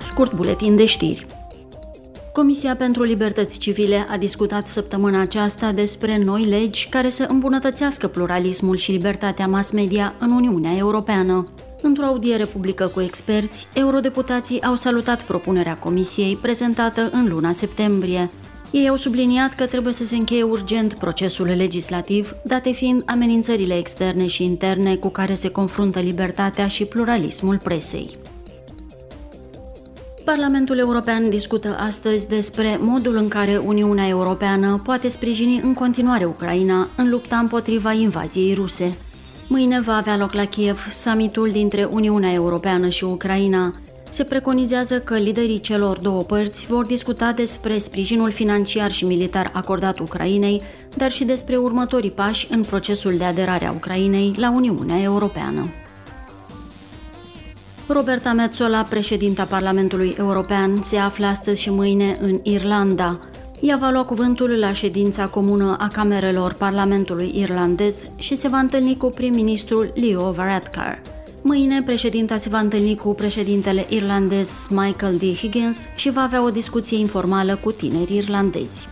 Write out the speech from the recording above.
Scurt buletin de știri. Comisia pentru Libertăți Civile a discutat săptămâna aceasta despre noi legi care să îmbunătățească pluralismul și libertatea mass media în Uniunea Europeană. Într-o audiere publică cu experți, eurodeputații au salutat propunerea Comisiei prezentată în luna septembrie. Ei au subliniat că trebuie să se încheie urgent procesul legislativ, date fiind amenințările externe și interne cu care se confruntă libertatea și pluralismul presei. Parlamentul European discută astăzi despre modul în care Uniunea Europeană poate sprijini în continuare Ucraina în lupta împotriva invaziei ruse. Mâine va avea loc la Kiev summitul dintre Uniunea Europeană și Ucraina. Se preconizează că liderii celor două părți vor discuta despre sprijinul financiar și militar acordat Ucrainei, dar și despre următorii pași în procesul de aderare a Ucrainei la Uniunea Europeană. Roberta Metzola, președinta Parlamentului European, se află astăzi și mâine în Irlanda. Ea va lua cuvântul la ședința comună a camerelor Parlamentului irlandez și se va întâlni cu prim-ministrul Leo Varadkar. Mâine, președinta se va întâlni cu președintele irlandez Michael D. Higgins și va avea o discuție informală cu tineri irlandezi.